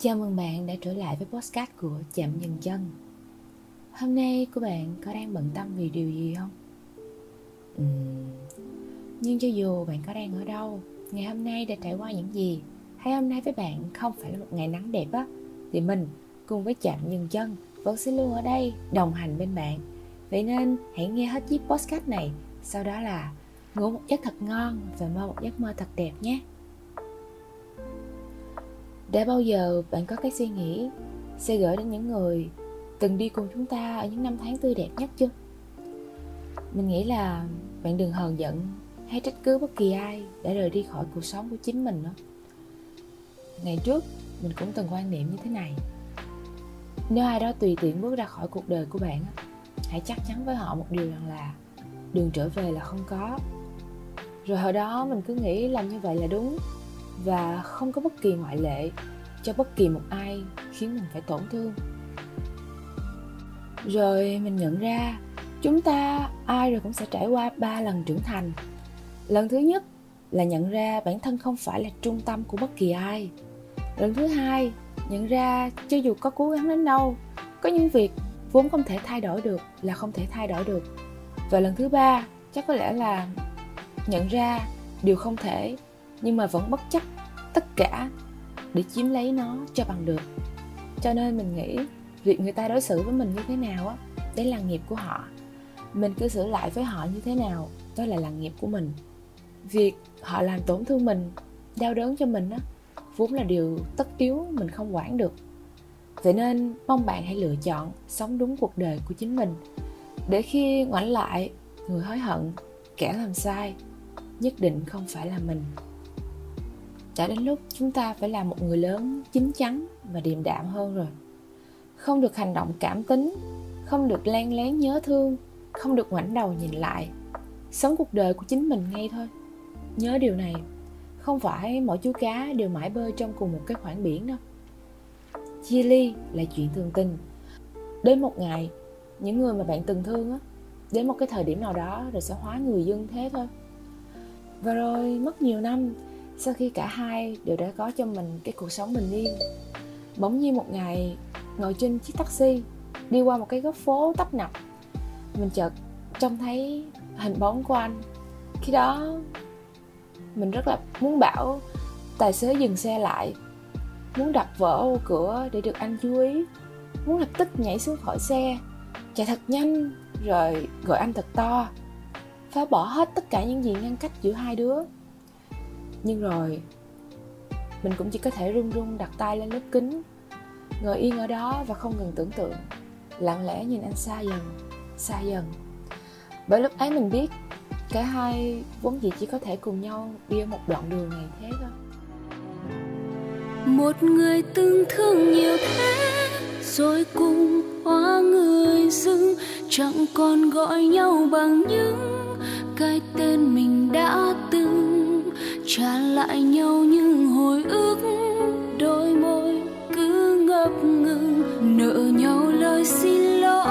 Chào mừng bạn đã trở lại với podcast của Chạm Dừng Chân. Hôm nay của bạn có đang bận tâm vì điều gì không? Uhm, nhưng cho dù bạn có đang ở đâu Ngày hôm nay đã trải qua những gì Hay hôm nay với bạn không phải là một ngày nắng đẹp á Thì mình cùng với Chạm Dừng Chân Vẫn sẽ luôn ở đây đồng hành bên bạn. Vậy nên hãy nghe hết chiếc podcast này Sau đó là ngủ một giấc thật ngon Và mơ một giấc mơ thật đẹp nhé đã bao giờ bạn có cái suy nghĩ sẽ gửi đến những người từng đi cùng chúng ta ở những năm tháng tươi đẹp nhất chưa? Mình nghĩ là bạn đừng hờn giận hay trách cứ bất kỳ ai đã rời đi khỏi cuộc sống của chính mình nữa. Ngày trước, mình cũng từng quan niệm như thế này. Nếu ai đó tùy tiện bước ra khỏi cuộc đời của bạn hãy chắc chắn với họ một điều rằng là đường trở về là không có. Rồi hồi đó mình cứ nghĩ làm như vậy là đúng và không có bất kỳ ngoại lệ cho bất kỳ một ai khiến mình phải tổn thương. Rồi mình nhận ra chúng ta ai rồi cũng sẽ trải qua ba lần trưởng thành. Lần thứ nhất là nhận ra bản thân không phải là trung tâm của bất kỳ ai. Lần thứ hai, nhận ra cho dù có cố gắng đến đâu, có những việc vốn không thể thay đổi được là không thể thay đổi được. Và lần thứ ba, chắc có lẽ là nhận ra điều không thể nhưng mà vẫn bất chấp tất cả để chiếm lấy nó cho bằng được. Cho nên mình nghĩ việc người ta đối xử với mình như thế nào á, đấy là nghiệp của họ. Mình cư xử lại với họ như thế nào, đó là là nghiệp của mình. Việc họ làm tổn thương mình, đau đớn cho mình á, vốn là điều tất yếu, mình không quản được. Vậy nên mong bạn hãy lựa chọn sống đúng cuộc đời của chính mình. Để khi ngoảnh lại, người hối hận, kẻ làm sai, nhất định không phải là mình đã đến lúc chúng ta phải là một người lớn, chín chắn và điềm đạm hơn rồi. Không được hành động cảm tính, không được len lén nhớ thương, không được ngoảnh đầu nhìn lại. Sống cuộc đời của chính mình ngay thôi. Nhớ điều này, không phải mỗi chú cá đều mãi bơi trong cùng một cái khoảng biển đâu. Chia ly là chuyện thường tình. Đến một ngày, những người mà bạn từng thương á, đến một cái thời điểm nào đó rồi sẽ hóa người dưng thế thôi. Và rồi mất nhiều năm sau khi cả hai đều đã có cho mình cái cuộc sống bình yên, bỗng nhiên một ngày, ngồi trên chiếc taxi, đi qua một cái góc phố tấp nập. Mình chợt trông thấy hình bóng của anh. Khi đó, mình rất là muốn bảo tài xế dừng xe lại, muốn đập vỡ ô cửa để được anh chú ý, muốn lập tức nhảy xuống khỏi xe. Chạy thật nhanh, rồi gọi anh thật to, phá bỏ hết tất cả những gì ngăn cách giữa hai đứa nhưng rồi, mình cũng chỉ có thể run run đặt tay lên lớp kính, ngồi yên ở đó và không ngừng tưởng tượng. Lặng lẽ nhìn anh xa dần xa dần. Bởi lúc ấy mình biết, cả hai vốn dĩ chỉ có thể cùng nhau đi ở một đoạn đường này thế thôi. Một người từng thương nhiều thế, rồi cùng hóa người dưng, chẳng còn gọi nhau bằng những cái lại nhau những hồi ức đôi môi cứ ngập ngừng, nợ nhau lời xin lỗi.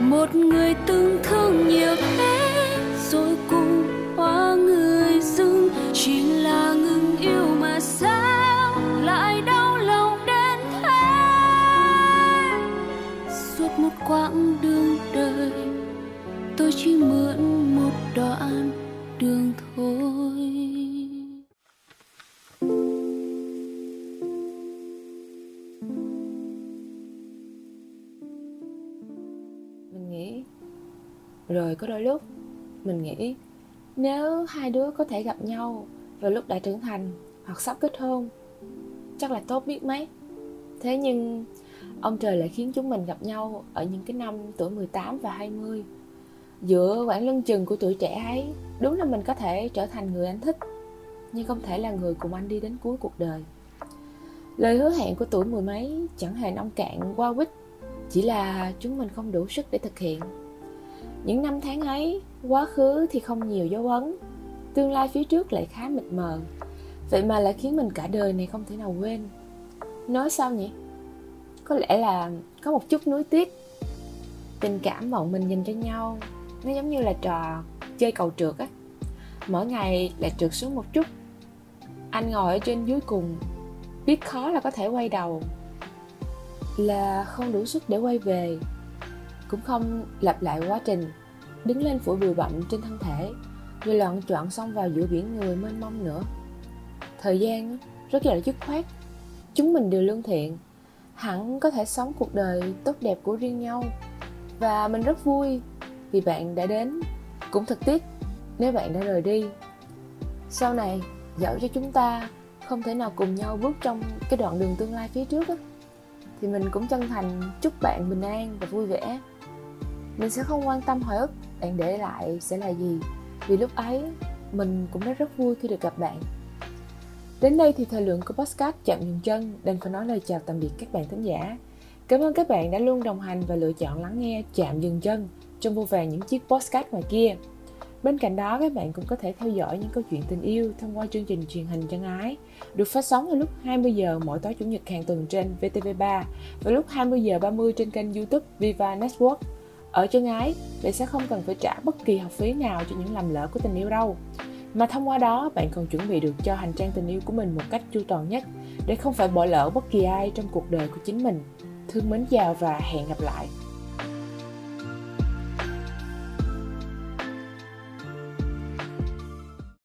Một người từng thương nhiều thế, rồi cùng hóa người dưng chỉ là ngừng yêu mà sao lại đau lòng đến thế? Suốt một quãng đường rồi có đôi lúc mình nghĩ, nếu hai đứa có thể gặp nhau vào lúc đã trưởng thành hoặc sắp kết hôn, chắc là tốt biết mấy. Thế nhưng ông trời lại khiến chúng mình gặp nhau ở những cái năm tuổi 18 và 20 giữa quãng lưng chừng của tuổi trẻ ấy, đúng là mình có thể trở thành người anh thích, nhưng không thể là người cùng anh đi đến cuối cuộc đời. Lời hứa hẹn của tuổi mười mấy chẳng hề nông cạn, qua quýt, chỉ là chúng mình không đủ sức để thực hiện những năm tháng ấy, quá khứ thì không nhiều dấu ấn, tương lai phía trước lại khá mịt mờ. Vậy mà lại khiến mình cả đời này không thể nào quên. Nói sao nhỉ? Có lẽ là có một chút nuối tiếc. Tình cảm bọn mình dành cho nhau, nó giống như là trò chơi cầu trượt á. Mỗi ngày lại trượt xuống một chút. Anh ngồi ở trên dưới cùng, biết khó là có thể quay đầu, là không đủ sức để quay về cũng không lặp lại quá trình, đứng lên phủ bụi bặm trên thân thể, rồi loạn chọn xông vào giữa biển người mênh mông nữa. Thời gian rất là dứt khoát, chúng mình đều lương thiện, hẳn có thể sống cuộc đời tốt đẹp của riêng nhau. Và mình rất vui vì bạn đã đến. Cũng thật tiếc, nếu bạn đã rời đi, sau này dẫu cho chúng ta không thể nào cùng nhau bước trong cái đoạn đường tương lai phía trước á, thì mình cũng chân thành chúc bạn bình an và vui vẻ mình sẽ không quan tâm hồi ức bạn để lại sẽ là gì? Vì lúc ấy mình cũng đã rất vui khi được gặp bạn. Đến đây thì thời lượng của podcast chạm dừng chân đành phải nói lời chào tạm biệt các bạn thính giả. Cảm ơn các bạn đã luôn đồng hành và lựa chọn lắng nghe chạm dừng chân trong vô vàng những chiếc podcast ngoài kia. Bên cạnh đó, các bạn cũng có thể theo dõi những câu chuyện tình yêu thông qua chương trình truyền hình chân ái, được phát sóng vào lúc 20 giờ mỗi tối chủ nhật hàng tuần trên VTV3 và lúc 20 giờ 30 trên kênh YouTube Viva Network. Ở chân ái, bạn sẽ không cần phải trả bất kỳ học phí nào cho những lầm lỡ của tình yêu đâu. Mà thông qua đó, bạn còn chuẩn bị được cho hành trang tình yêu của mình một cách chu toàn nhất để không phải bỏ lỡ bất kỳ ai trong cuộc đời của chính mình. Thương mến chào và hẹn gặp lại.